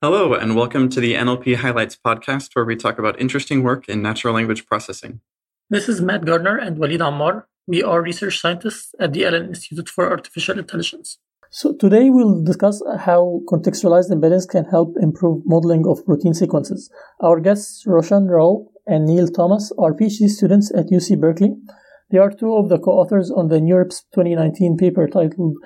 Hello, and welcome to the NLP Highlights podcast, where we talk about interesting work in natural language processing. This is Matt Gardner and Walid Ammar. We are research scientists at the Allen Institute for Artificial Intelligence. So today we'll discuss how contextualized embeddings can help improve modeling of protein sequences. Our guests, Roshan Rao and Neil Thomas, are PhD students at UC Berkeley. They are two of the co-authors on the NeurIPS 2019 paper titled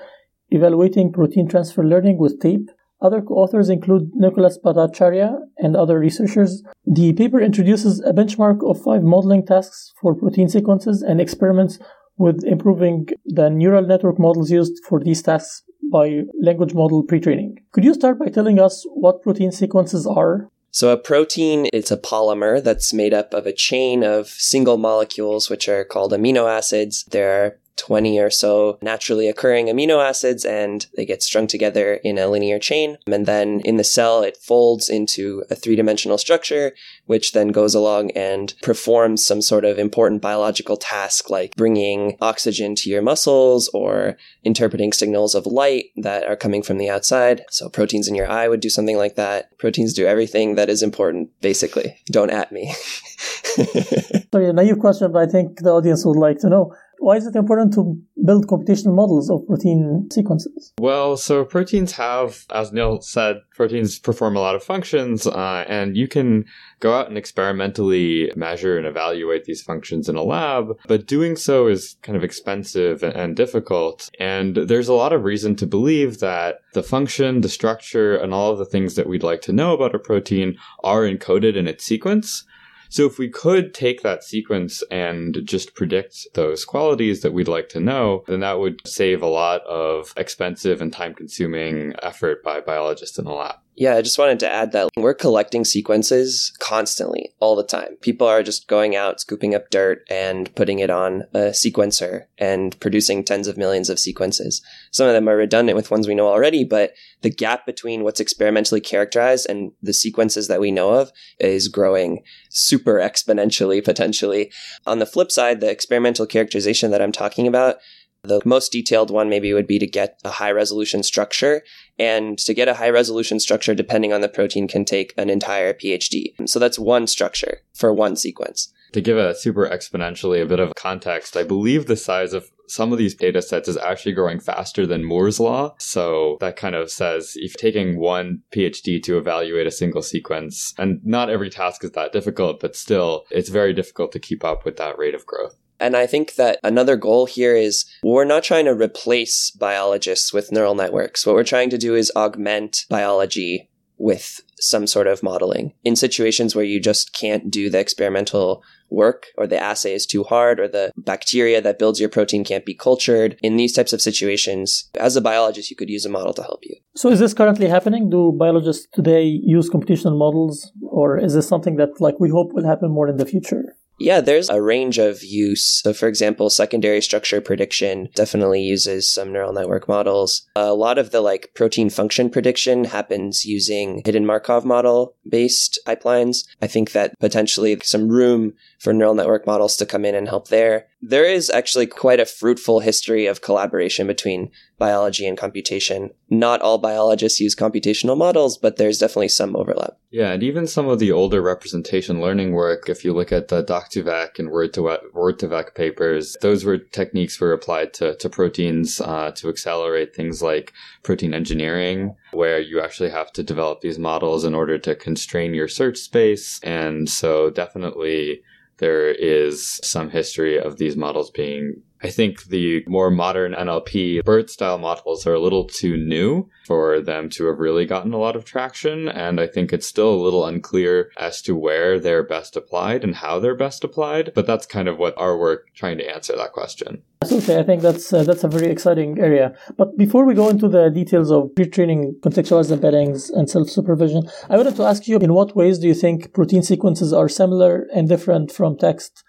Evaluating Protein Transfer Learning with TAPE other co-authors include Nicholas Bhattacharya and other researchers. The paper introduces a benchmark of five modeling tasks for protein sequences and experiments with improving the neural network models used for these tasks by language model pre-training. Could you start by telling us what protein sequences are? So a protein, it's a polymer that's made up of a chain of single molecules, which are called amino acids. There are 20 or so naturally occurring amino acids and they get strung together in a linear chain. And then in the cell, it folds into a three dimensional structure, which then goes along and performs some sort of important biological task like bringing oxygen to your muscles or interpreting signals of light that are coming from the outside. So proteins in your eye would do something like that. Proteins do everything that is important, basically. Don't at me. Sorry, a naive question, but I think the audience would like to know why is it important to build computational models of protein sequences? Well, so proteins have, as Neil said, proteins perform a lot of functions, uh, and you can go out and experimentally measure and evaluate these functions in a lab, but doing so is kind of expensive and difficult. And there's a lot of reason to believe that the function, the structure, and all of the things that we'd like to know about a protein are encoded in its sequence. So if we could take that sequence and just predict those qualities that we'd like to know, then that would save a lot of expensive and time consuming effort by biologists in the lab. Yeah, I just wanted to add that we're collecting sequences constantly, all the time. People are just going out, scooping up dirt and putting it on a sequencer and producing tens of millions of sequences. Some of them are redundant with ones we know already, but the gap between what's experimentally characterized and the sequences that we know of is growing super exponentially, potentially. On the flip side, the experimental characterization that I'm talking about the most detailed one maybe would be to get a high resolution structure. And to get a high resolution structure, depending on the protein, can take an entire PhD. So that's one structure for one sequence. To give a super exponentially a bit of context, I believe the size of some of these data sets is actually growing faster than Moore's law. So that kind of says if taking one PhD to evaluate a single sequence, and not every task is that difficult, but still it's very difficult to keep up with that rate of growth. And I think that another goal here is we're not trying to replace biologists with neural networks. What we're trying to do is augment biology with some sort of modeling in situations where you just can't do the experimental work or the assay is too hard or the bacteria that builds your protein can't be cultured. In these types of situations, as a biologist, you could use a model to help you. So is this currently happening? Do biologists today use computational models or is this something that like we hope will happen more in the future? Yeah, there's a range of use. So, for example, secondary structure prediction definitely uses some neural network models. A lot of the like protein function prediction happens using hidden Markov model based pipelines. I think that potentially some room for neural network models to come in and help there. There is actually quite a fruitful history of collaboration between biology and computation. Not all biologists use computational models, but there's definitely some overlap. Yeah, and even some of the older representation learning work, if you look at the Doc2Vec and Word2Vec papers, those were techniques were applied to, to proteins uh, to accelerate things like protein engineering, where you actually have to develop these models in order to constrain your search space. And so definitely there is some history of these models being I think the more modern NLP BERT style models are a little too new for them to have really gotten a lot of traction. And I think it's still a little unclear as to where they're best applied and how they're best applied. But that's kind of what our work trying to answer that question. Absolutely. I think that's uh, that's a very exciting area. But before we go into the details of pre-training contextualized embeddings and self-supervision, I wanted to ask you in what ways do you think protein sequences are similar and different from text?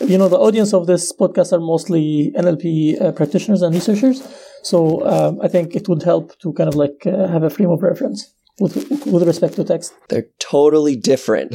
You know the audience of this podcast are mostly NLP uh, practitioners and researchers, so um, I think it would help to kind of like uh, have a frame of reference with with respect to text. They're totally different.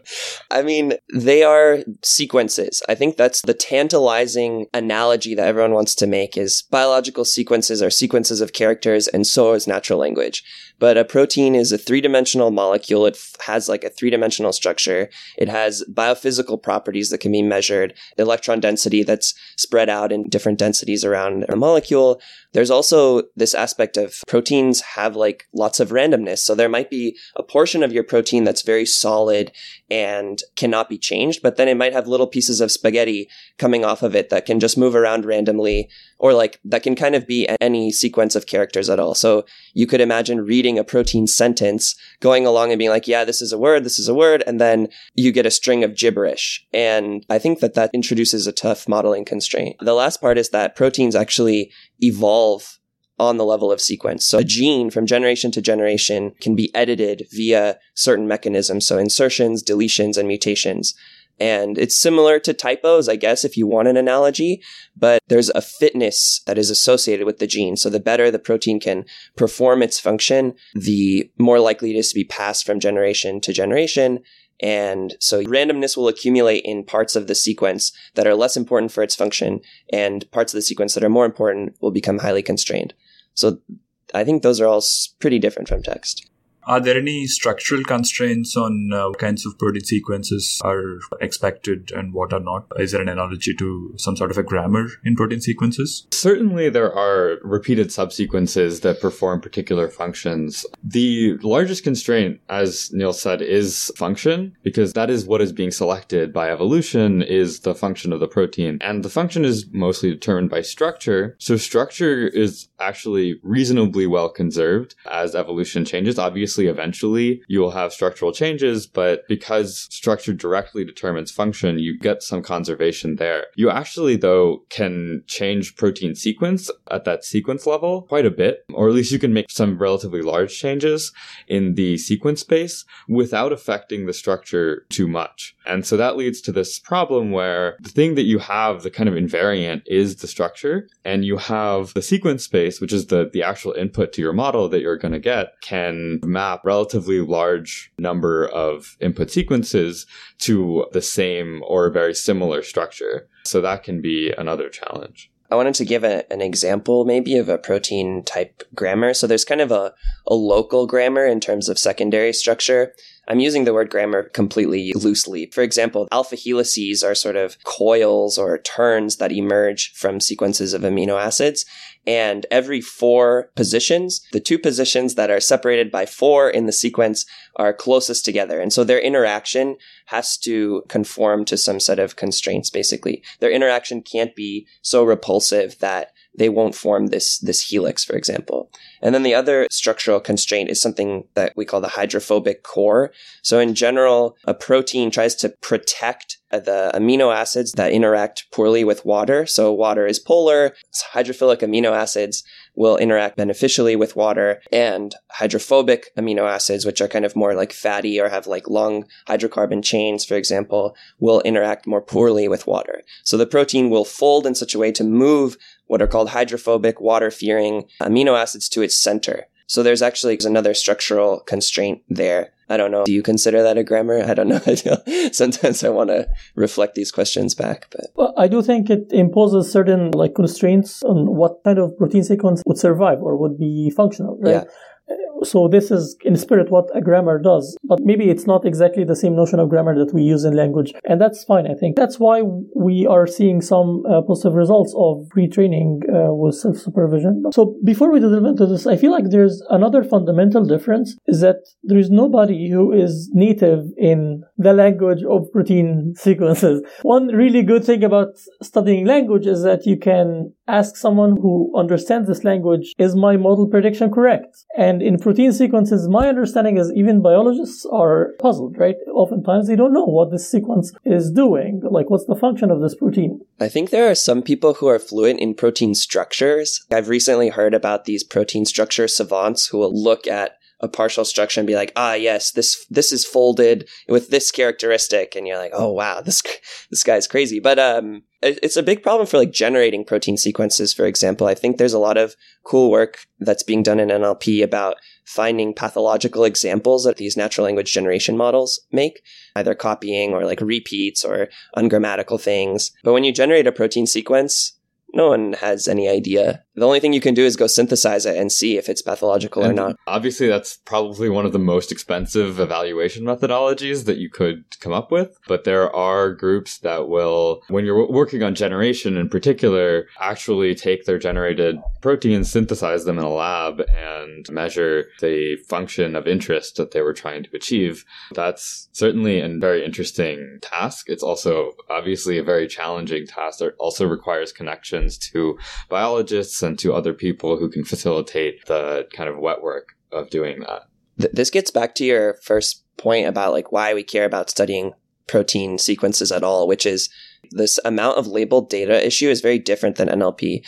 I mean, they are sequences. I think that's the tantalizing analogy that everyone wants to make is biological sequences are sequences of characters and so is natural language. But a protein is a three dimensional molecule. It f- has like a three dimensional structure. It has biophysical properties that can be measured, electron density that's spread out in different densities around a molecule. There's also this aspect of proteins have like lots of randomness. So there might be a portion of your protein that's very solid and cannot be changed, but then it might have little pieces of spaghetti coming off of it that can just move around randomly or like that can kind of be any sequence of characters at all. So you could imagine reading a protein sentence, going along and being like, yeah, this is a word, this is a word, and then you get a string of gibberish. And I think that that introduces a tough modeling constraint. The last part is that proteins actually evolve on the level of sequence. So a gene from generation to generation can be edited via certain mechanisms. So insertions, deletions, and mutations. And it's similar to typos, I guess, if you want an analogy, but there's a fitness that is associated with the gene. So the better the protein can perform its function, the more likely it is to be passed from generation to generation. And so randomness will accumulate in parts of the sequence that are less important for its function, and parts of the sequence that are more important will become highly constrained. So I think those are all pretty different from text. Are there any structural constraints on uh, kinds of protein sequences are expected and what are not? Is there an analogy to some sort of a grammar in protein sequences? Certainly, there are repeated subsequences that perform particular functions. The largest constraint, as Neil said, is function, because that is what is being selected by evolution is the function of the protein. And the function is mostly determined by structure. So structure is actually reasonably well conserved as evolution changes. Obviously, obviously eventually you will have structural changes, but because structure directly determines function, you get some conservation there. You actually, though, can change protein sequence at that sequence level quite a bit, or at least you can make some relatively large changes in the sequence space without affecting the structure too much. And so that leads to this problem where the thing that you have, the kind of invariant, is the structure, and you have the sequence space, which is the, the actual input to your model that you're going to get, can map relatively large number of input sequences to the same or very similar structure. So that can be another challenge. I wanted to give a, an example maybe of a protein type grammar. So there's kind of a, a local grammar in terms of secondary structure. I'm using the word grammar completely loosely. For example, alpha helices are sort of coils or turns that emerge from sequences of amino acids. And every four positions, the two positions that are separated by four in the sequence are closest together. And so their interaction has to conform to some set of constraints, basically. Their interaction can't be so repulsive that they won't form this, this helix, for example. And then the other structural constraint is something that we call the hydrophobic core. So in general, a protein tries to protect the amino acids that interact poorly with water. So water is polar. Hydrophilic amino acids will interact beneficially with water and hydrophobic amino acids, which are kind of more like fatty or have like long hydrocarbon chains, for example, will interact more poorly with water. So the protein will fold in such a way to move what are called hydrophobic water fearing amino acids to its center. So there's actually another structural constraint there. I don't know. Do you consider that a grammar? I don't know. Sometimes I want to reflect these questions back, but well, I do think it imposes certain like constraints on what kind of protein sequence would survive or would be functional, right? Yeah. So this is in spirit what a grammar does, but maybe it's not exactly the same notion of grammar that we use in language, and that's fine. I think that's why we are seeing some uh, positive results of pre-training uh, with self-supervision. So before we delve into this, I feel like there's another fundamental difference is that there is nobody who is native in the language of protein sequences. One really good thing about studying language is that you can ask someone who understands this language, is my model prediction correct? And in protein sequences, my understanding is even biologists are puzzled, right? Oftentimes they don't know what this sequence is doing. Like, what's the function of this protein? I think there are some people who are fluent in protein structures. I've recently heard about these protein structure savants who will look at a partial structure and be like, ah, yes, this this is folded with this characteristic, and you're like, oh wow, this this guy's crazy. But um, it's a big problem for like generating protein sequences. For example, I think there's a lot of cool work that's being done in NLP about finding pathological examples that these natural language generation models make, either copying or like repeats or ungrammatical things. But when you generate a protein sequence, no one has any idea the only thing you can do is go synthesize it and see if it's pathological And or not. Obviously, that's probably one of the most expensive evaluation methodologies that you could come up with. But there are groups that will, when you're working on generation in particular, actually take their generated proteins, synthesize them in a lab, and measure the function of interest that they were trying to achieve. That's certainly a very interesting task. It's also obviously a very challenging task that also requires connections to biologists and to other people who can facilitate the kind of wet work of doing that. Th- this gets back to your first point about like why we care about studying protein sequences at all, which is this amount of labeled data issue is very different than NLP.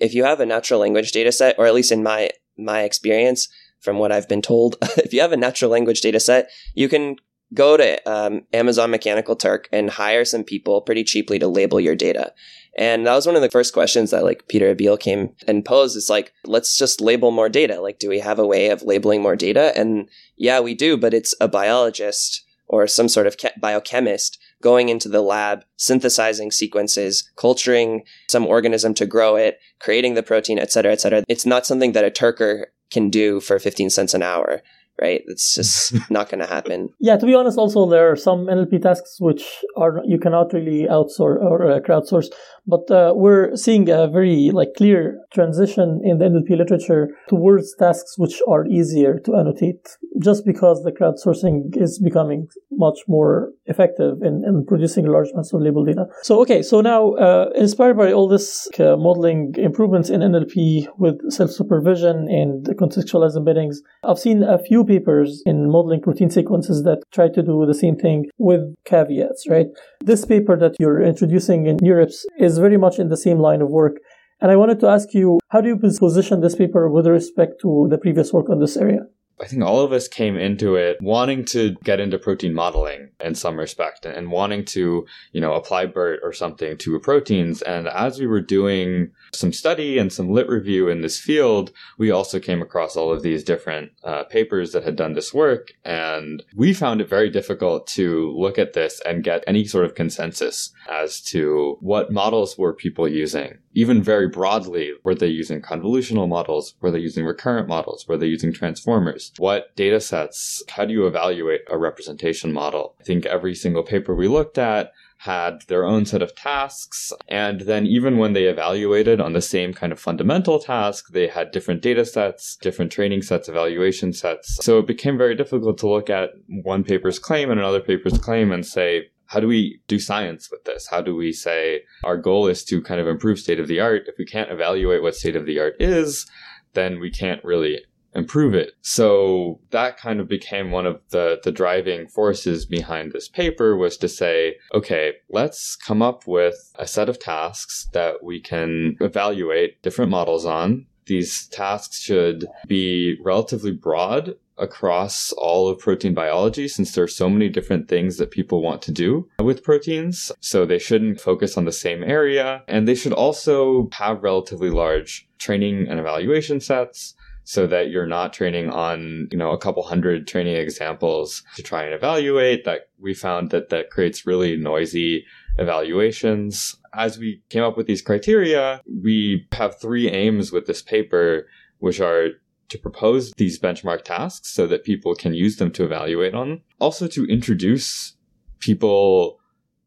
If you have a natural language data set, or at least in my my experience, from what I've been told, if you have a natural language data set, you can go to um, Amazon Mechanical Turk and hire some people pretty cheaply to label your data. And that was one of the first questions that like Peter Abbeel came and posed. It's like, let's just label more data. Like, do we have a way of labeling more data? And yeah, we do, but it's a biologist or some sort of biochemist going into the lab, synthesizing sequences, culturing some organism to grow it, creating the protein, et cetera, et cetera. It's not something that a Turker can do for 15 cents an hour, right? It's just not going to happen. Yeah, to be honest, also there are some NLP tasks which are you cannot really outsource or uh, crowdsource, but uh, we're seeing a very like clear transition in the NLP literature towards tasks which are easier to annotate, just because the crowdsourcing is becoming much more effective in, in producing large amounts of label data. So okay, so now uh, inspired by all this uh, modeling improvements in NLP with self-supervision and contextualized embeddings, I've seen a few papers in modeling protein sequences that try to do the same thing with caveats, right? This paper that you're introducing in NeurIPS is very much in the same line of work. And I wanted to ask you, how do you position this paper with respect to the previous work on this area? I think all of us came into it wanting to get into protein modeling in some respect and wanting to, you know, apply BERT or something to proteins. And as we were doing some study and some lit review in this field, we also came across all of these different uh, papers that had done this work. And we found it very difficult to look at this and get any sort of consensus as to what models were people using. Even very broadly, were they using convolutional models? Were they using recurrent models? Were they using transformers? What data sets? How do you evaluate a representation model? I think every single paper we looked at had their own set of tasks. And then even when they evaluated on the same kind of fundamental task, they had different data sets, different training sets, evaluation sets. So it became very difficult to look at one paper's claim and another paper's claim and say, how do we do science with this? How do we say our goal is to kind of improve state of the art? If we can't evaluate what state of the art is, then we can't really improve it. So that kind of became one of the, the driving forces behind this paper was to say, okay, let's come up with a set of tasks that we can evaluate different models on. These tasks should be relatively broad across all of protein biology since there are so many different things that people want to do with proteins. So they shouldn't focus on the same area and they should also have relatively large training and evaluation sets so that you're not training on, you know, a couple hundred training examples to try and evaluate that we found that that creates really noisy evaluations. As we came up with these criteria, we have three aims with this paper, which are to propose these benchmark tasks so that people can use them to evaluate on. Also to introduce people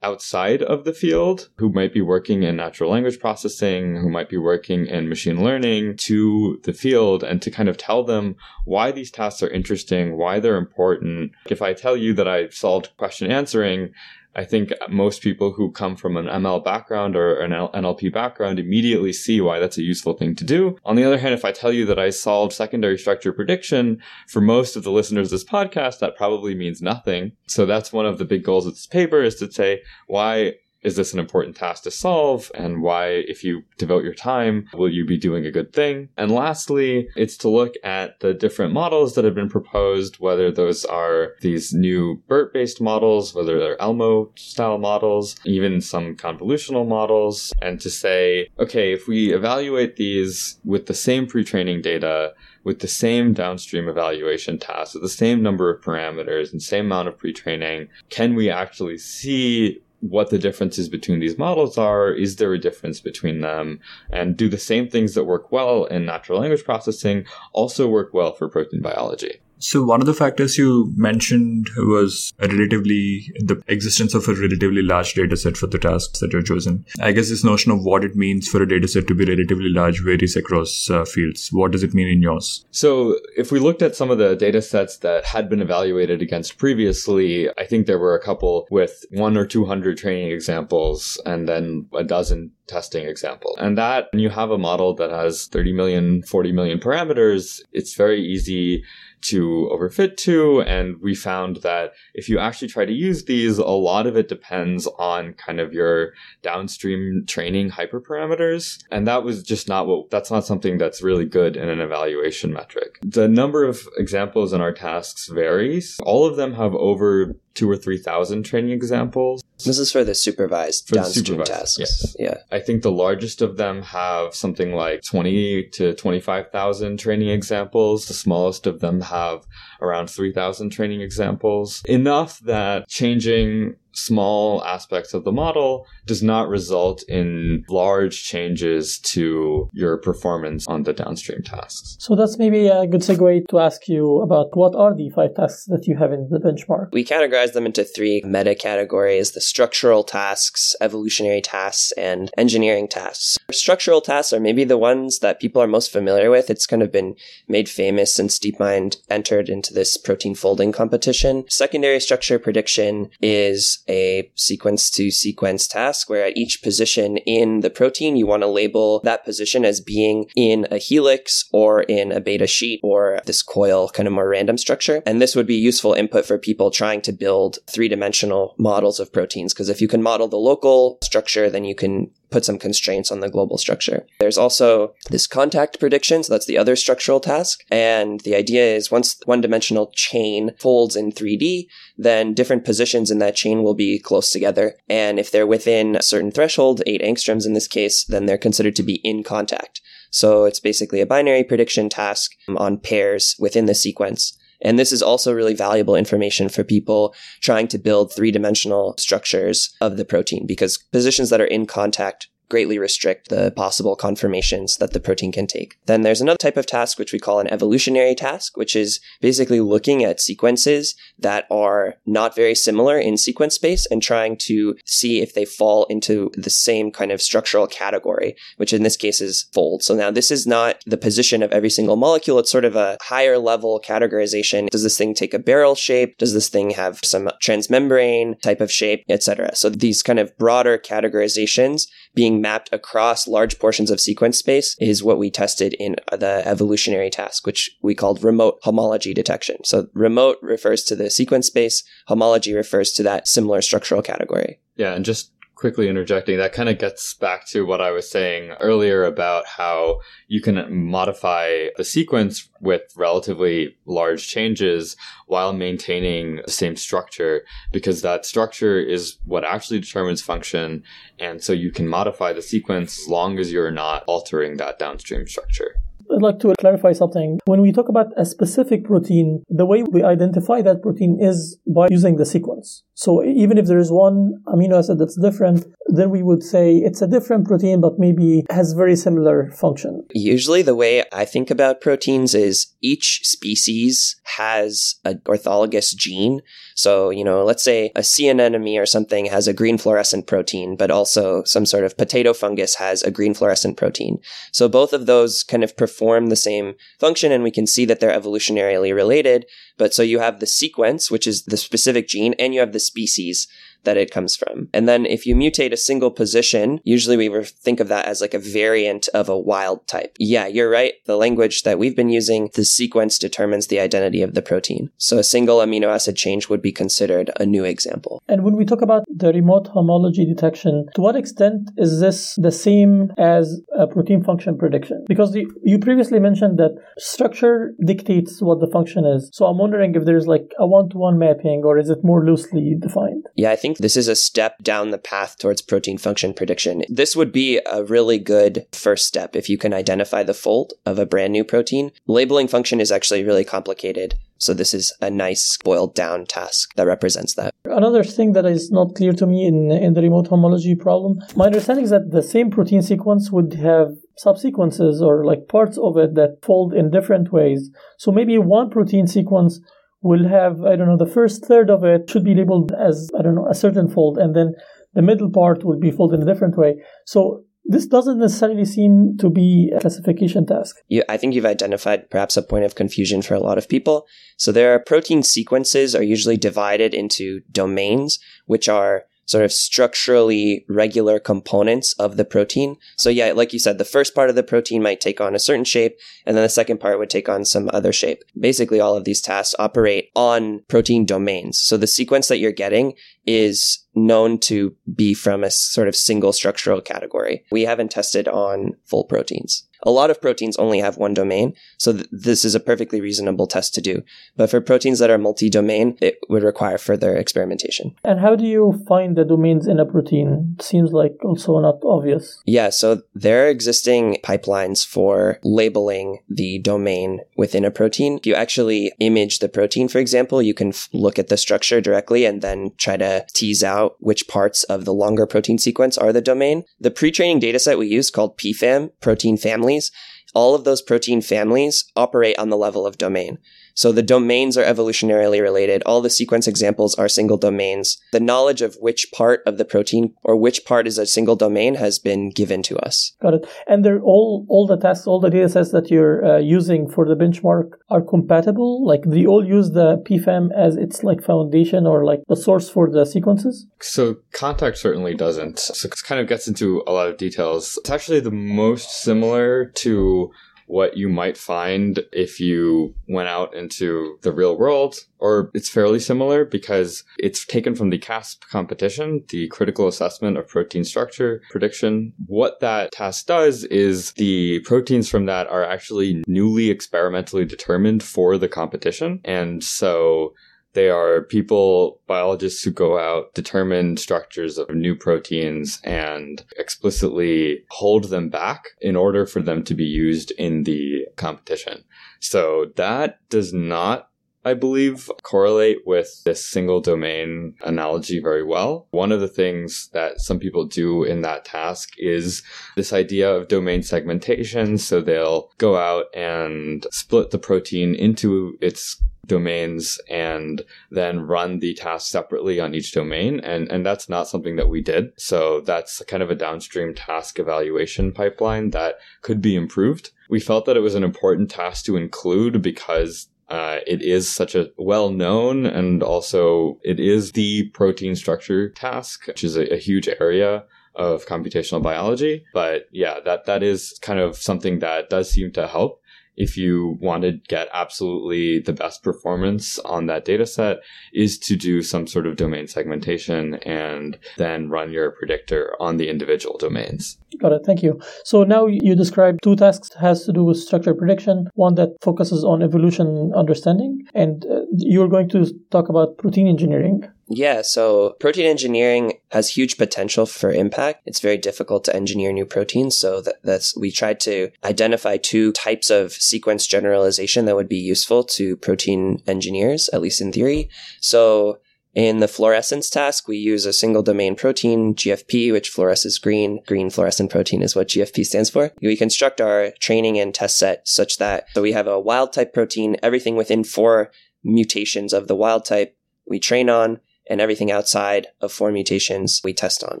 outside of the field who might be working in natural language processing, who might be working in machine learning to the field and to kind of tell them why these tasks are interesting, why they're important. If I tell you that I solved question answering, I think most people who come from an ML background or an NLP background immediately see why that's a useful thing to do. On the other hand, if I tell you that I solved secondary structure prediction, for most of the listeners of this podcast, that probably means nothing. So that's one of the big goals of this paper is to say, why is this an important task to solve? And why, if you devote your time, will you be doing a good thing? And lastly, it's to look at the different models that have been proposed, whether those are these new BERT based models, whether they're ELMo style models, even some convolutional models, and to say, okay, if we evaluate these with the same pre training data, with the same downstream evaluation tasks, with the same number of parameters and same amount of pre training, can we actually see what the differences between these models are. Is there a difference between them? And do the same things that work well in natural language processing also work well for protein biology? So one of the factors you mentioned was relatively the existence of a relatively large data set for the tasks that you're chosen. I guess this notion of what it means for a data set to be relatively large varies across uh, fields. What does it mean in yours? So if we looked at some of the data sets that had been evaluated against previously, I think there were a couple with one or 200 training examples and then a dozen testing example. And that when you have a model that has 30 million, 40 million parameters, it's very easy to overfit to. And we found that if you actually try to use these, a lot of it depends on kind of your downstream training hyperparameters. And that was just not what, that's not something that's really good in an evaluation metric. The number of examples in our tasks varies. All of them have over two or three thousand training examples. This is for the supervised for downstream the supervised, tasks. Yes. Yeah. I think the largest of them have something like 20 to 25,000 training examples. The smallest of them have around 3,000 training examples. Enough that changing small aspects of the model does not result in large changes to your performance on the downstream tasks. So that's maybe a good segue to ask you about what are the five tasks that you have in the benchmark? We categorize them into three meta categories the structural tasks, evolutionary tasks, and engineering tasks. Structural tasks are maybe the ones that people are most familiar with. It's kind of been made famous since DeepMind entered into this protein folding competition. Secondary structure prediction is a sequence to sequence task where at each position in the protein, you want to label that position as being in a helix or in a beta sheet or this coil kind of more random structure. And this would be useful input for people trying to build three dimensional models of proteins. Because if you can model the local structure, then you can put some constraints on the global structure. There's also this contact prediction. So that's the other structural task. And the idea is once one dimensional chain folds in 3D, then different positions in that chain will be close together. And if they're within a certain threshold, eight angstroms in this case, then they're considered to be in contact. So it's basically a binary prediction task um, on pairs within the sequence. And this is also really valuable information for people trying to build three dimensional structures of the protein because positions that are in contact greatly restrict the possible conformations that the protein can take. Then there's another type of task which we call an evolutionary task, which is basically looking at sequences that are not very similar in sequence space and trying to see if they fall into the same kind of structural category, which in this case is fold. So now this is not the position of every single molecule. It's sort of a higher level categorization. Does this thing take a barrel shape? Does this thing have some transmembrane type of shape, etc.? So these kind of broader categorizations being mapped across large portions of sequence space is what we tested in the evolutionary task, which we called remote homology detection. So remote refers to the sequence space, homology refers to that similar structural category. Yeah, and just quickly interjecting, that kind of gets back to what I was saying earlier about how you can modify the sequence with relatively large changes while maintaining the same structure because that structure is what actually determines function. And so you can modify the sequence as long as you're not altering that downstream structure. I'd like to clarify something. When we talk about a specific protein, the way we identify that protein is by using the sequence. So even if there is one amino acid that's different, then we would say it's a different protein, but maybe has very similar function. Usually the way I think about proteins is each species has an orthologous gene. So, you know, let's say a sea anemone or something has a green fluorescent protein, but also some sort of potato fungus has a green fluorescent protein. So both of those kind of perform the same function and we can see that they're evolutionarily related. But so you have the sequence, which is the specific gene, and you have the species that it comes from. And then if you mutate a single position, usually we think of that as like a variant of a wild type. Yeah, you're right. The language that we've been using, the sequence determines the identity of the protein. So a single amino acid change would be considered a new example. And when we talk about the remote homology detection, to what extent is this the same as a protein function prediction? Because the, you previously mentioned that structure dictates what the function is. So I'm wondering if there's like a one to one mapping or is it more loosely defined? Yeah, I think this is a step down the path towards protein function prediction. This would be a really good first step if you can identify the fold of a brand new protein. Labeling function is actually really complicated. So this is a nice boiled down task that represents that. Another thing that is not clear to me in, in the remote homology problem, my understanding is that the same protein sequence would have subsequences or like parts of it that fold in different ways. So maybe one protein sequence will have, I don't know, the first third of it should be labeled as, I don't know, a certain fold, and then the middle part will be folded in a different way. So this doesn't necessarily seem to be a classification task. You, I think you've identified perhaps a point of confusion for a lot of people. So there are protein sequences are usually divided into domains, which are sort of structurally regular components of the protein. So yeah, like you said, the first part of the protein might take on a certain shape, and then the second part would take on some other shape. Basically, all of these tasks operate on protein domains. So the sequence that you're getting is known to be from a sort of single structural category. We haven't tested on full proteins. A lot of proteins only have one domain, so th- this is a perfectly reasonable test to do. But for proteins that are multi-domain, it would require further experimentation. And how do you find the domains in a protein? Seems like also not obvious. Yeah, so there are existing pipelines for labeling the domain within a protein. If you actually image the protein, for example, you can f- look at the structure directly and then try to tease out which parts of the longer protein sequence are the domain. The pre-training dataset we use called PFAM, protein families, all of those protein families operate on the level of domain. So the domains are evolutionarily related. All the sequence examples are single domains. The knowledge of which part of the protein or which part is a single domain has been given to us. Got it. And they're all all the tasks, all the data sets that you're uh, using for the benchmark are compatible. Like they all use the PFAM as its like foundation or like the source for the sequences. So Contact certainly doesn't. So it kind of gets into a lot of details. It's actually the most similar to what you might find if you went out into the real world, or it's fairly similar because it's taken from the CASP competition, the critical assessment of protein structure prediction. What that task does is the proteins from that are actually newly experimentally determined for the competition. And so they are people, biologists who go out, determine structures of new proteins and explicitly hold them back in order for them to be used in the competition. So that does not I believe, correlate with this single domain analogy very well. One of the things that some people do in that task is this idea of domain segmentation. So they'll go out and split the protein into its domains and then run the task separately on each domain. And, and that's not something that we did. So that's kind of a downstream task evaluation pipeline that could be improved. We felt that it was an important task to include because uh, it is such a well known and also it is the protein structure task, which is a, a huge area of computational biology. But yeah, that, that is kind of something that does seem to help if you want to get absolutely the best performance on that data set is to do some sort of domain segmentation and then run your predictor on the individual domains. Got it. Thank you. So now you described two tasks has to do with structure prediction, one that focuses on evolution understanding, and uh, you're going to talk about protein engineering. Yeah, so protein engineering has huge potential for impact. It's very difficult to engineer new proteins, so that, that's we tried to identify two types of sequence generalization that would be useful to protein engineers, at least in theory. So in the fluorescence task, we use a single domain protein, GFP, which fluoresces green. Green fluorescent protein is what GFP stands for. We construct our training and test set such that so we have a wild type protein, everything within four mutations of the wild type we train on, and everything outside of four mutations we test on.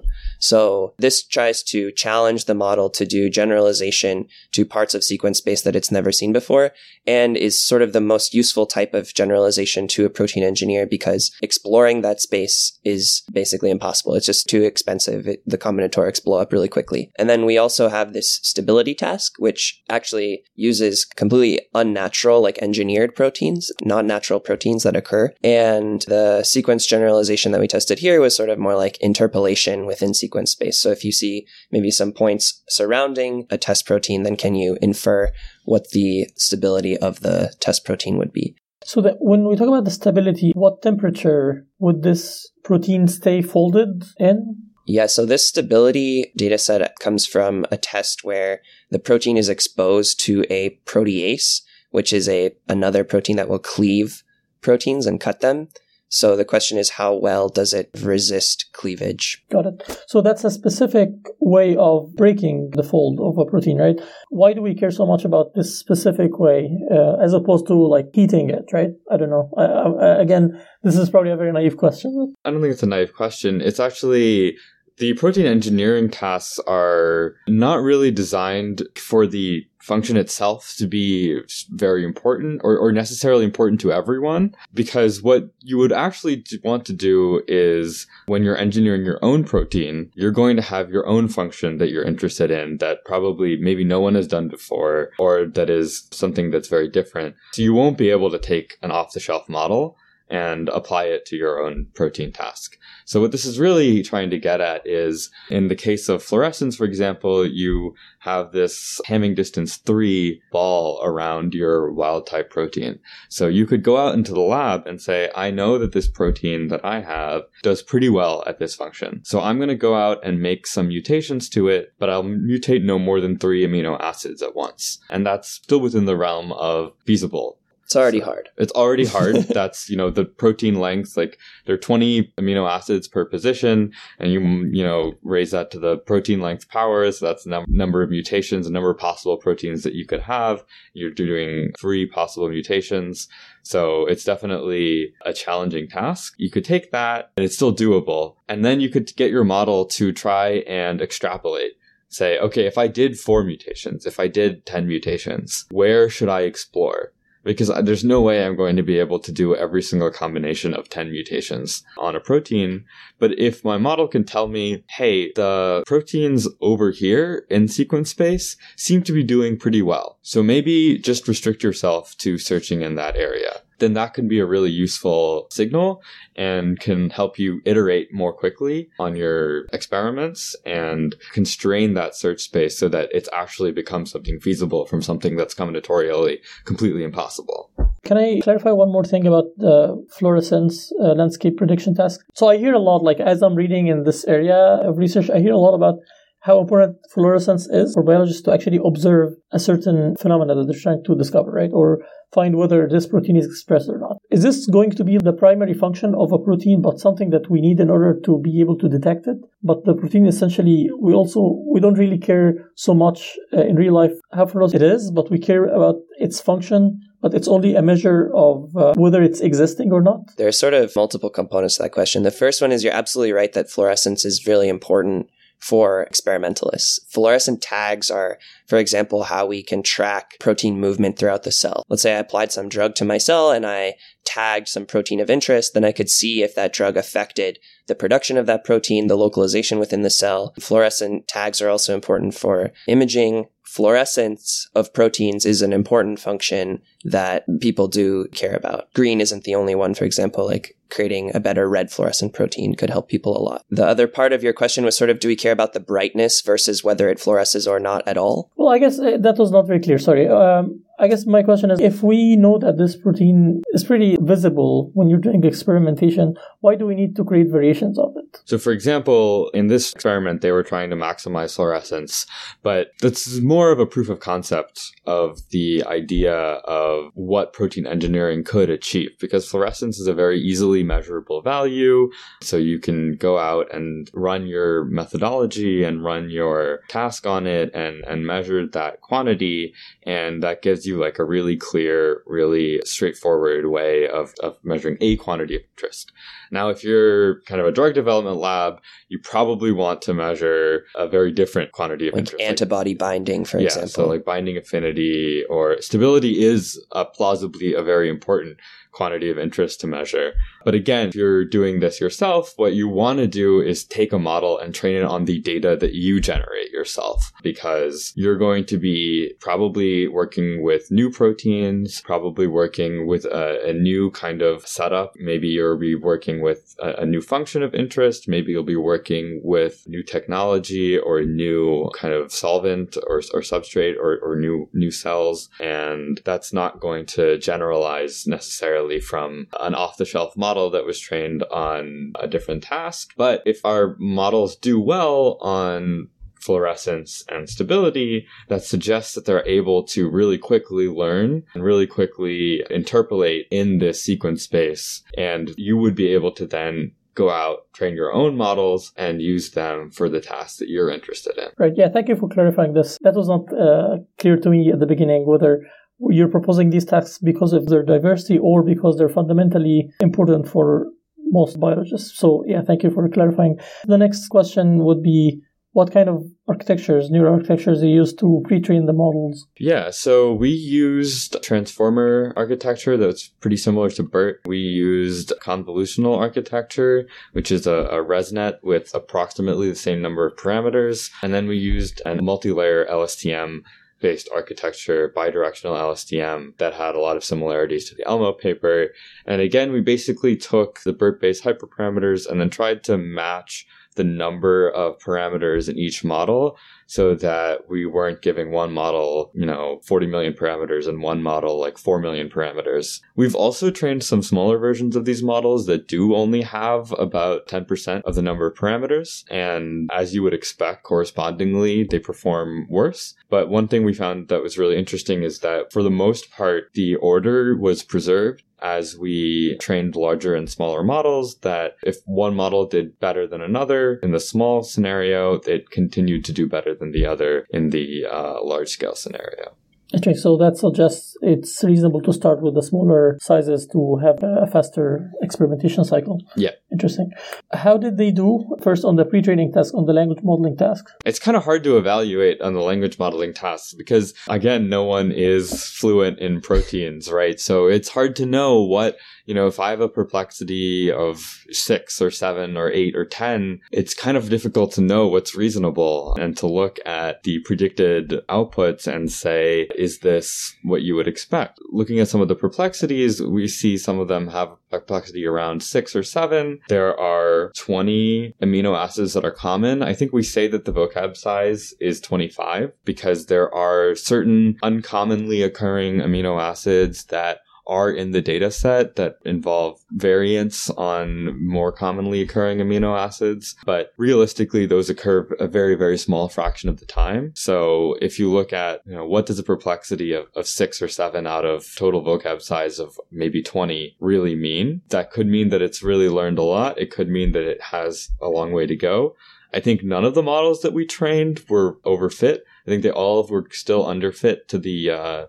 So this tries to challenge the model to do generalization to parts of sequence space that it's never seen before and is sort of the most useful type of generalization to a protein engineer because exploring that space is basically impossible. It's just too expensive. It, the combinatorics blow up really quickly. And then we also have this stability task, which actually uses completely unnatural, like engineered proteins, non natural proteins that occur. And the sequence generalization that we tested here was sort of more like interpolation within sequence space. So if you see maybe some points surrounding a test protein, then can you infer what the stability of the test protein would be? So that when we talk about the stability, what temperature would this protein stay folded in? Yeah, so this stability data set comes from a test where the protein is exposed to a protease, which is a another protein that will cleave proteins and cut them. So the question is, how well does it resist cleavage? Got it. So that's a specific way of breaking the fold of a protein, right? Why do we care so much about this specific way uh, as opposed to like heating it, right? I don't know. I, I, again, this is probably a very naive question. I don't think it's a naive question. It's actually the protein engineering tasks are not really designed for the function itself to be very important or, or necessarily important to everyone. Because what you would actually want to do is when you're engineering your own protein you're going to have your own function that you're interested in that probably maybe no one has done before or that is something that's very different. So you won't be able to take an off the shelf model and apply it to your own protein task. So what this is really trying to get at is in the case of fluorescence, for example, you have this Hamming distance three ball around your wild type protein. So you could go out into the lab and say, I know that this protein that I have does pretty well at this function. So I'm going to go out and make some mutations to it, but I'll mutate no more than three amino acids at once. And that's still within the realm of feasible. It's already hard. It's already hard. That's, you know, the protein length, like there are 20 amino acids per position and you, you know, raise that to the protein length power. So that's the num- number of mutations, the number of possible proteins that you could have. You're doing three possible mutations. So it's definitely a challenging task. You could take that and it's still doable. And then you could get your model to try and extrapolate say, okay, if I did four mutations, if I did 10 mutations, where should I explore? Because there's no way I'm going to be able to do every single combination of 10 mutations on a protein. But if my model can tell me, hey, the proteins over here in sequence space seem to be doing pretty well. So maybe just restrict yourself to searching in that area then that can be a really useful signal and can help you iterate more quickly on your experiments and constrain that search space so that it's actually become something feasible from something that's combinatorially completely impossible. Can I clarify one more thing about the fluorescence uh, landscape prediction task? So I hear a lot, like as I'm reading in this area of research, I hear a lot about how important fluorescence is for biologists to actually observe a certain phenomena that they're trying to discover, right? Or find whether this protein is expressed or not. Is this going to be the primary function of a protein, but something that we need in order to be able to detect it? But the protein essentially, we also, we don't really care so much uh, in real life how fluorescent it is, but we care about its function but it's only a measure of uh, whether it's existing or not? There are sort of multiple components to that question. The first one is you're absolutely right that fluorescence is really important for experimentalists. Fluorescent tags are, for example, how we can track protein movement throughout the cell. Let's say I applied some drug to my cell and I tagged some protein of interest, then I could see if that drug affected the production of that protein, the localization within the cell. Fluorescent tags are also important for imaging. Fluorescence of proteins is an important function that people do care about. Green isn't the only one, for example, like creating a better red fluorescent protein could help people a lot. The other part of your question was sort of do we care about the brightness versus whether it fluoresces or not at all? Well, I guess uh, that was not very clear. Sorry. Um, I guess my question is if we know that this protein is pretty visible when you're doing experimentation, why do we need to create variations of it? So, for example, in this experiment, they were trying to maximize fluorescence, but that's more of a proof of concept of the idea of what protein engineering could achieve because fluorescence is a very easily measurable value. So, you can go out and run your methodology and run your task on it and, and measure that quantity, and that gives you like a really clear, really straightforward way of, of measuring a quantity of interest. Now, if you're kind of a drug development lab, you probably want to measure a very different quantity of like interest. Antibody like, binding, for yeah, example. So like binding affinity or stability is uh, plausibly a very important quantity of interest to measure. But again, if you're doing this yourself, what you want to do is take a model and train it on the data that you generate yourself because you're going to be probably working with new proteins, probably working with a, a new kind of setup. Maybe you'll be working with a, a new function of interest. Maybe you'll be working with new technology or a new kind of solvent or, or substrate or, or new, new cells. And that's not going to generalize necessarily necessarily from an off the shelf model that was trained on a different task. But if our models do well on fluorescence and stability that suggests that they're able to really quickly learn and really quickly interpolate in this sequence space. And you would be able to then go out, train your own models, and use them for the tasks that you're interested in. Right. Yeah. Thank you for clarifying this. That was not uh, clear to me at the beginning whether you're proposing these tasks because of their diversity or because they're fundamentally important for most biologists. So, yeah, thank you for clarifying. The next question would be what kind of architectures, neural architectures you use to pre-train the models? Yeah, so we used transformer architecture that's pretty similar to BERT. We used convolutional architecture, which is a, a ResNet with approximately the same number of parameters. And then we used a multi-layer LSTM based architecture, bidirectional LSTM that had a lot of similarities to the ELMo paper. And again, we basically took the BERT based hyperparameters and then tried to match the number of parameters in each model so that we weren't giving one model, you know, 40 million parameters and one model like 4 million parameters. We've also trained some smaller versions of these models that do only have about 10% of the number of parameters. And as you would expect, correspondingly, they perform worse. But one thing we found that was really interesting is that for the most part, the order was preserved as we trained larger and smaller models that if one model did better than another in the small scenario, it continued to do better than the other in the uh, large scale scenario. Okay, so that suggests it's reasonable to start with the smaller sizes to have a faster experimentation cycle. Yeah. Interesting. How did they do first on the pre training task, on the language modeling task? It's kind of hard to evaluate on the language modeling tasks because, again, no one is fluent in proteins, right? So it's hard to know what you know, if I have a perplexity of six or seven or eight or 10, it's kind of difficult to know what's reasonable and to look at the predicted outputs and say, is this what you would expect? Looking at some of the perplexities, we see some of them have perplexity around six or seven. There are 20 amino acids that are common. I think we say that the vocab size is 25 because there are certain uncommonly occurring amino acids that are in the data set that involve variants on more commonly occurring amino acids, but realistically, those occur a very, very small fraction of the time. So if you look at, you know, what does a perplexity of, of six or seven out of total vocab size of maybe 20 really mean? That could mean that it's really learned a lot. It could mean that it has a long way to go. I think none of the models that we trained were overfit. I think they all were still underfit to the uh,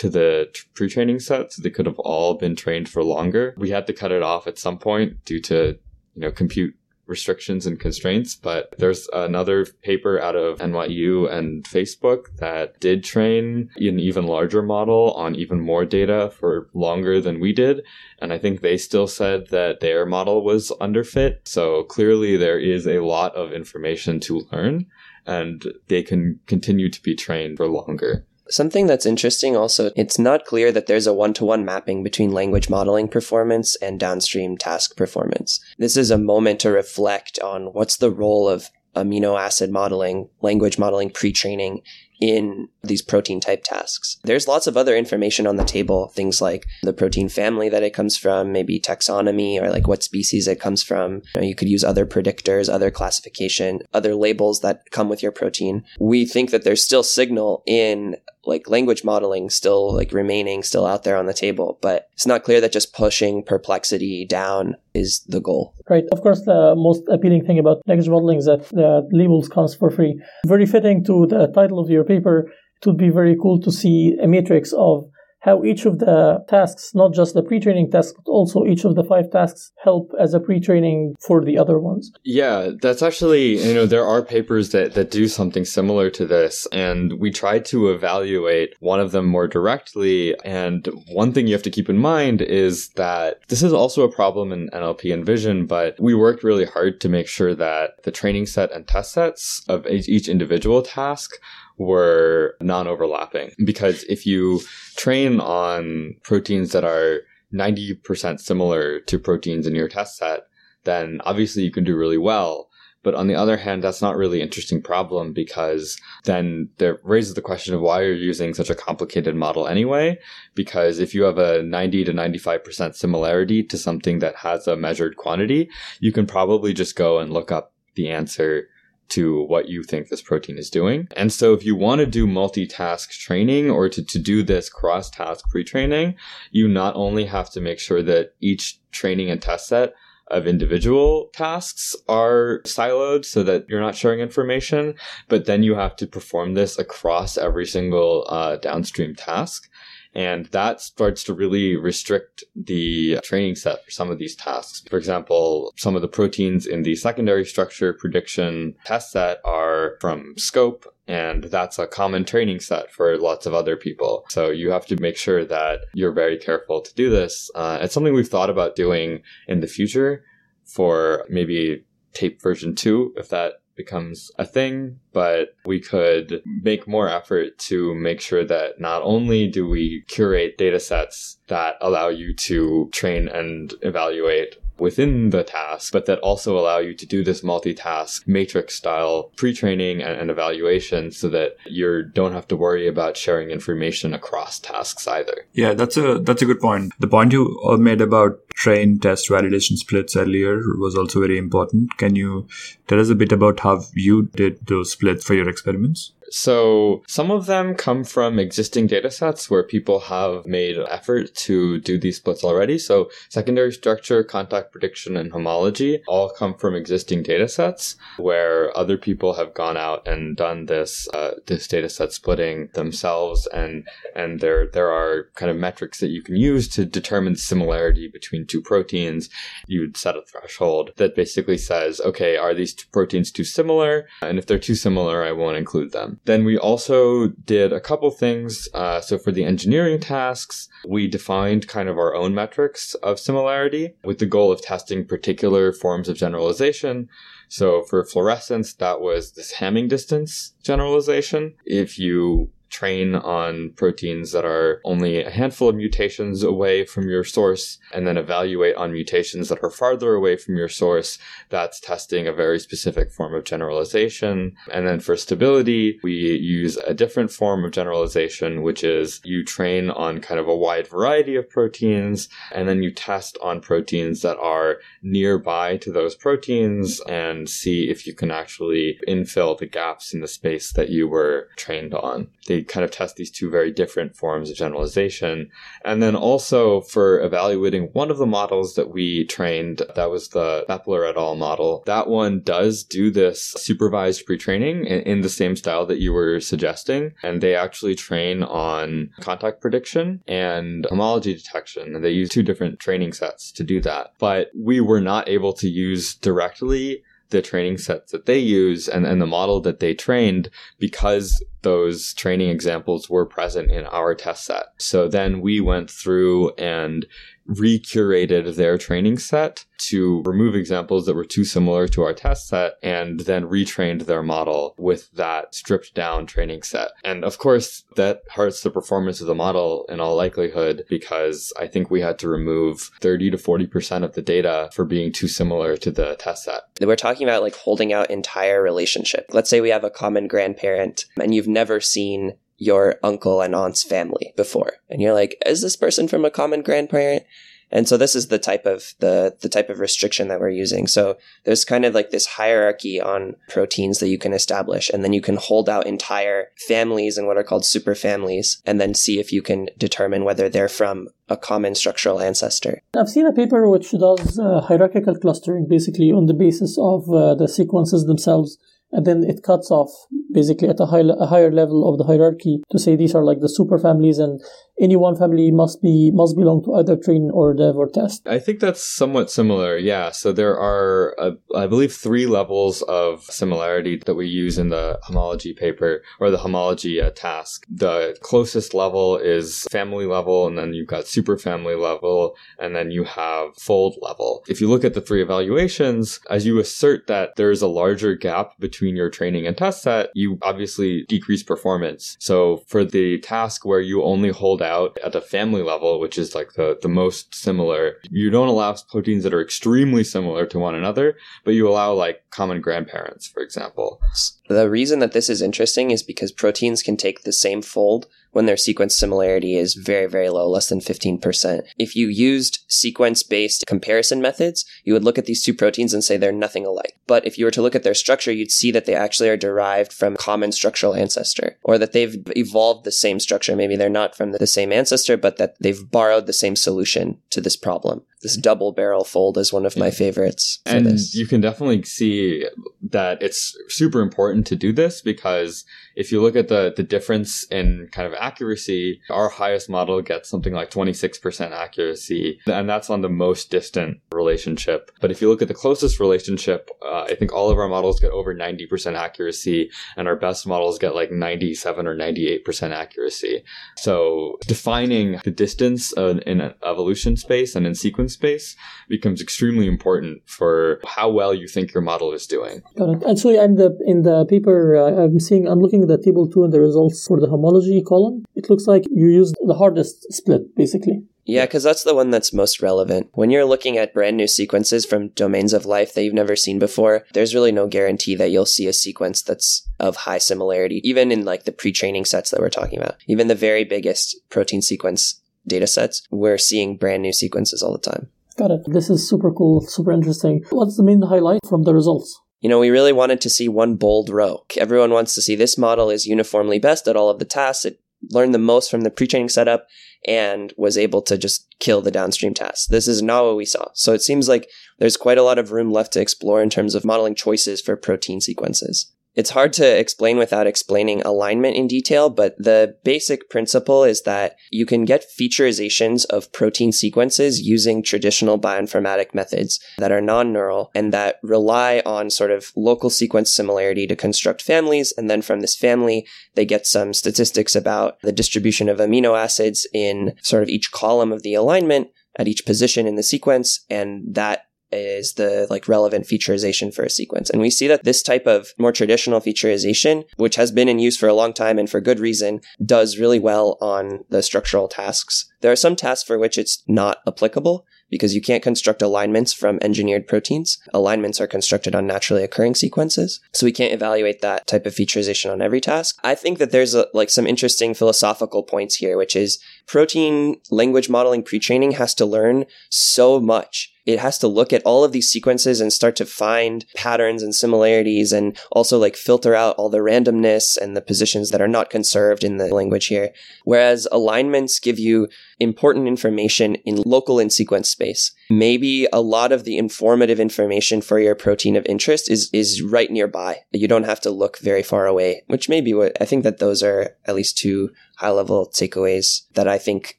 to the pre-training sets. They could have all been trained for longer. We had to cut it off at some point due to, you know, compute restrictions and constraints, but there's another paper out of NYU and Facebook that did train an even larger model on even more data for longer than we did. And I think they still said that their model was underfit. So clearly there is a lot of information to learn and they can continue to be trained for longer. Something that's interesting also, it's not clear that there's a one to one mapping between language modeling performance and downstream task performance. This is a moment to reflect on what's the role of amino acid modeling, language modeling pre training in these protein type tasks. There's lots of other information on the table, things like the protein family that it comes from, maybe taxonomy or like what species it comes from. You, know, you could use other predictors, other classification, other labels that come with your protein. We think that there's still signal in like language modeling still like remaining still out there on the table, but it's not clear that just pushing perplexity down is the goal. Right. Of course, the most appealing thing about language modeling is that the labels comes for free. Very fitting to the title of your paper. It would be very cool to see a matrix of how each of the tasks, not just the pre-training tasks, but also each of the five tasks help as a pre-training for the other ones. Yeah, that's actually, you know, there are papers that, that do something similar to this. And we tried to evaluate one of them more directly. And one thing you have to keep in mind is that this is also a problem in NLP and vision, but we worked really hard to make sure that the training set and test sets of each individual task were non-overlapping because if you train on proteins that are 90% similar to proteins in your test set, then obviously you can do really well. But on the other hand, that's not really interesting problem because then that raises the question of why you're using such a complicated model anyway. Because if you have a 90 to 95% similarity to something that has a measured quantity, you can probably just go and look up the answer to what you think this protein is doing. And so if you want to do multitask training or to, to do this cross task pre training, you not only have to make sure that each training and test set of individual tasks are siloed so that you're not sharing information, but then you have to perform this across every single uh, downstream task. And that starts to really restrict the training set for some of these tasks. For example, some of the proteins in the secondary structure prediction test set are from SCOPe and that's a common training set for lots of other people. So you have to make sure that you're very careful to do this. Uh, it's something we've thought about doing in the future for maybe TAPE version two, if that becomes a thing, but we could make more effort to make sure that not only do we curate data sets that allow you to train and evaluate within the task, but that also allow you to do this multitask matrix style pre-training and, and evaluation so that you don't have to worry about sharing information across tasks either. Yeah, that's a that's a good point. The point you all made about train test validation splits earlier was also very important. Can you tell us a bit about how you did those splits for your experiments? So some of them come from existing data sets where people have made effort to do these splits already. So secondary structure, contact prediction, and homology all come from existing data sets where other people have gone out and done this uh, this data set splitting themselves and and there there are kind of metrics that you can use to determine similarity between two proteins. You'd set a threshold that basically says, okay, are these two proteins too similar? And if they're too similar, I won't include them. Then we also did a couple things. Uh, so for the engineering tasks, we defined kind of our own metrics of similarity with the goal of testing particular forms of generalization. So for fluorescence, that was this Hamming distance generalization. If you train on proteins that are only a handful of mutations away from your source and then evaluate on mutations that are farther away from your source. That's testing a very specific form of generalization. And then for stability, we use a different form of generalization, which is you train on kind of a wide variety of proteins and then you test on proteins that are nearby to those proteins and see if you can actually infill the gaps in the space that you were trained on. They kind of test these two very different forms of generalization. And then also for evaluating one of the models that we trained, that was the Bepler et al. model. That one does do this supervised pre-training in, in the same style that you were suggesting. And they actually train on contact prediction and homology detection. And they use two different training sets to do that. But we were not able to use directly the training sets that they use and, and the model that they trained because those training examples were present in our test set. So then we went through and recurated their training set to remove examples that were too similar to our test set and then retrained their model with that stripped down training set. And of course, that hurts the performance of the model in all likelihood because I think we had to remove 30 to 40% of the data for being too similar to the test set. We're talking about like holding out entire relationship. Let's say we have a common grandparent and you've never seen your uncle and aunt's family before. And you're like, is this person from a common grandparent? And so this is the type of the the type of restriction that we're using. So there's kind of like this hierarchy on proteins that you can establish and then you can hold out entire families and what are called superfamilies and then see if you can determine whether they're from a common structural ancestor. I've seen a paper which does uh, hierarchical clustering basically on the basis of uh, the sequences themselves and then it cuts off basically at a, high, a higher level of the hierarchy to say these are like the super families and any one family must be must belong to either train or dev or test? I think that's somewhat similar yeah. So there are uh, i believe three levels of similarity that we use in the homology paper or the homology uh, task. The closest level is family level and then you've got super family level and then you have fold level. If you look at the three evaluations as you assert that there's a larger gap between your training and test set you obviously decrease performance. So for the task where you only hold out at the family level, which is like the, the most similar, you don't allow proteins that are extremely similar to one another, but you allow like common grandparents, for example. The reason that this is interesting is because proteins can take the same fold when their sequence similarity is very, very low, less than 15%. If you used sequence based comparison methods, you would look at these two proteins and say they're nothing alike. But if you were to look at their structure, you'd see that they actually are derived from common structural ancestor, or that they've evolved the same structure. Maybe they're not from the same ancestor, but that they've borrowed the same solution to this problem. This double barrel fold is one of my favorites. and this. you can definitely see that it's super important to do this because if you look at the the difference in kind of accuracy, our highest model gets something like 26% accuracy, and that's on the most distant relationship. But if you look at the closest relationship, uh, I think all of our models get over 90% accuracy, and our best models get like 97 or 98% accuracy. So defining the distance in an evolution space and in sequence space becomes extremely important for how well you think your model is doing. Got it. So in the in the paper, uh, I'm seeing I'm looking at the table two and the results for the homology column. It looks like you used the hardest split, basically. Yeah, because that's the one that's most relevant. When you're looking at brand new sequences from domains of life that you've never seen before, there's really no guarantee that you'll see a sequence that's of high similarity, even in like the pre training sets that we're talking about. Even the very biggest protein sequence data sets, we're seeing brand new sequences all the time. Got it. This is super cool, super interesting. What's the main highlight from the results? You know, we really wanted to see one bold row. Everyone wants to see this model is uniformly best at all of the tasks. It learned the most from the pre-training setup and was able to just kill the downstream tasks. This is not what we saw. So it seems like there's quite a lot of room left to explore in terms of modeling choices for protein sequences. It's hard to explain without explaining alignment in detail, but the basic principle is that you can get featurizations of protein sequences using traditional bioinformatic methods that are non-neural and that rely on sort of local sequence similarity to construct families. And then from this family, they get some statistics about the distribution of amino acids in sort of each column of the alignment at each position in the sequence. And that is the like relevant featurization for a sequence. And we see that this type of more traditional featurization, which has been in use for a long time and for good reason, does really well on the structural tasks. There are some tasks for which it's not applicable because you can't construct alignments from engineered proteins. Alignments are constructed on naturally occurring sequences. So we can't evaluate that type of featurization on every task. I think that there's a, like some interesting philosophical points here, which is protein language modeling pre-training has to learn so much it has to look at all of these sequences and start to find patterns and similarities and also like filter out all the randomness and the positions that are not conserved in the language here. Whereas alignments give you important information in local in sequence space. Maybe a lot of the informative information for your protein of interest is, is right nearby. You don't have to look very far away, which may be what I think that those are at least two high level takeaways that I think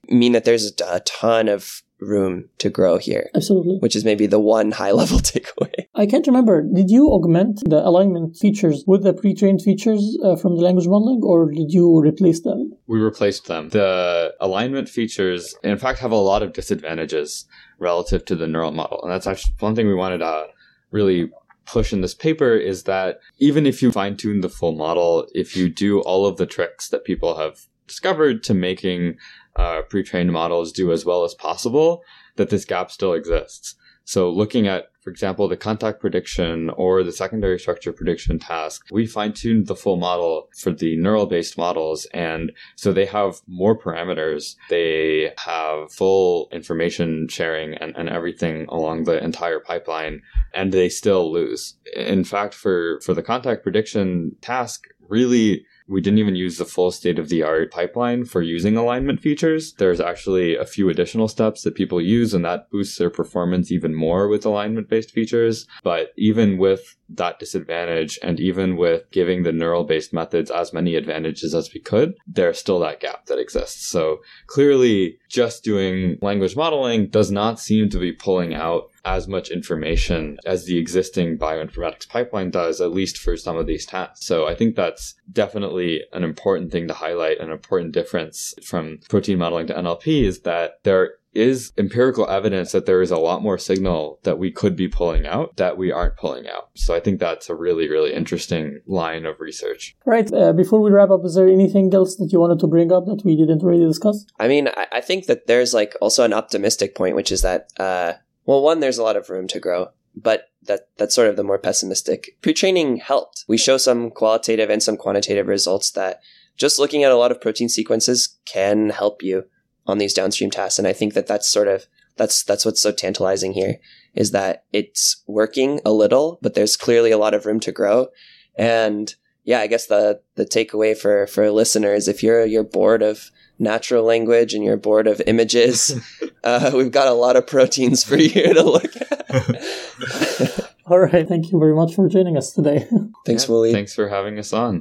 mean that there's a ton of room to grow here. Absolutely. Which is maybe the one high level takeaway. I can't remember. Did you augment the alignment features with the pre trained features uh, from the language modeling, or did you replace them? We replaced them. The alignment features, in fact, have a lot of disadvantages relative to the neural model. And that's actually one thing we wanted to really push in this paper is that even if you fine tune the full model, if you do all of the tricks that people have discovered to making uh, pre-trained models do as well as possible, that this gap still exists. So looking at, for example, the contact prediction or the secondary structure prediction task, we fine tuned the full model for the neural based models. And so they have more parameters. They have full information sharing and, and everything along the entire pipeline and they still lose. In fact, for, for the contact prediction task, really we didn't even use the full state of the art pipeline for using alignment features. There's actually a few additional steps that people use, and that boosts their performance even more with alignment based features. But even with that disadvantage, and even with giving the neural based methods as many advantages as we could, there's still that gap that exists. So clearly, just doing language modeling does not seem to be pulling out as much information as the existing bioinformatics pipeline does, at least for some of these tasks. So I think that's definitely an important thing to highlight. An important difference from protein modeling to NLP is that there is empirical evidence that there is a lot more signal that we could be pulling out that we aren't pulling out. So I think that's a really, really interesting line of research. Right. Uh, before we wrap up, is there anything else that you wanted to bring up that we didn't really discuss? I mean, I, I think that there's like also an optimistic point, which is that, uh, well, one, there's a lot of room to grow, but that that's sort of the more pessimistic. Pre-training helped. We show some qualitative and some quantitative results that just looking at a lot of protein sequences can help you on these downstream tasks. And I think that that's sort of that's that's what's so tantalizing here is that it's working a little, but there's clearly a lot of room to grow. And yeah, I guess the the takeaway for for listeners, if you're you're bored of natural language and you're bored of images, uh, we've got a lot of proteins for you to look at. All right. Thank you very much for joining us today. Thanks, Yeah, Wooly. Thanks for having us on.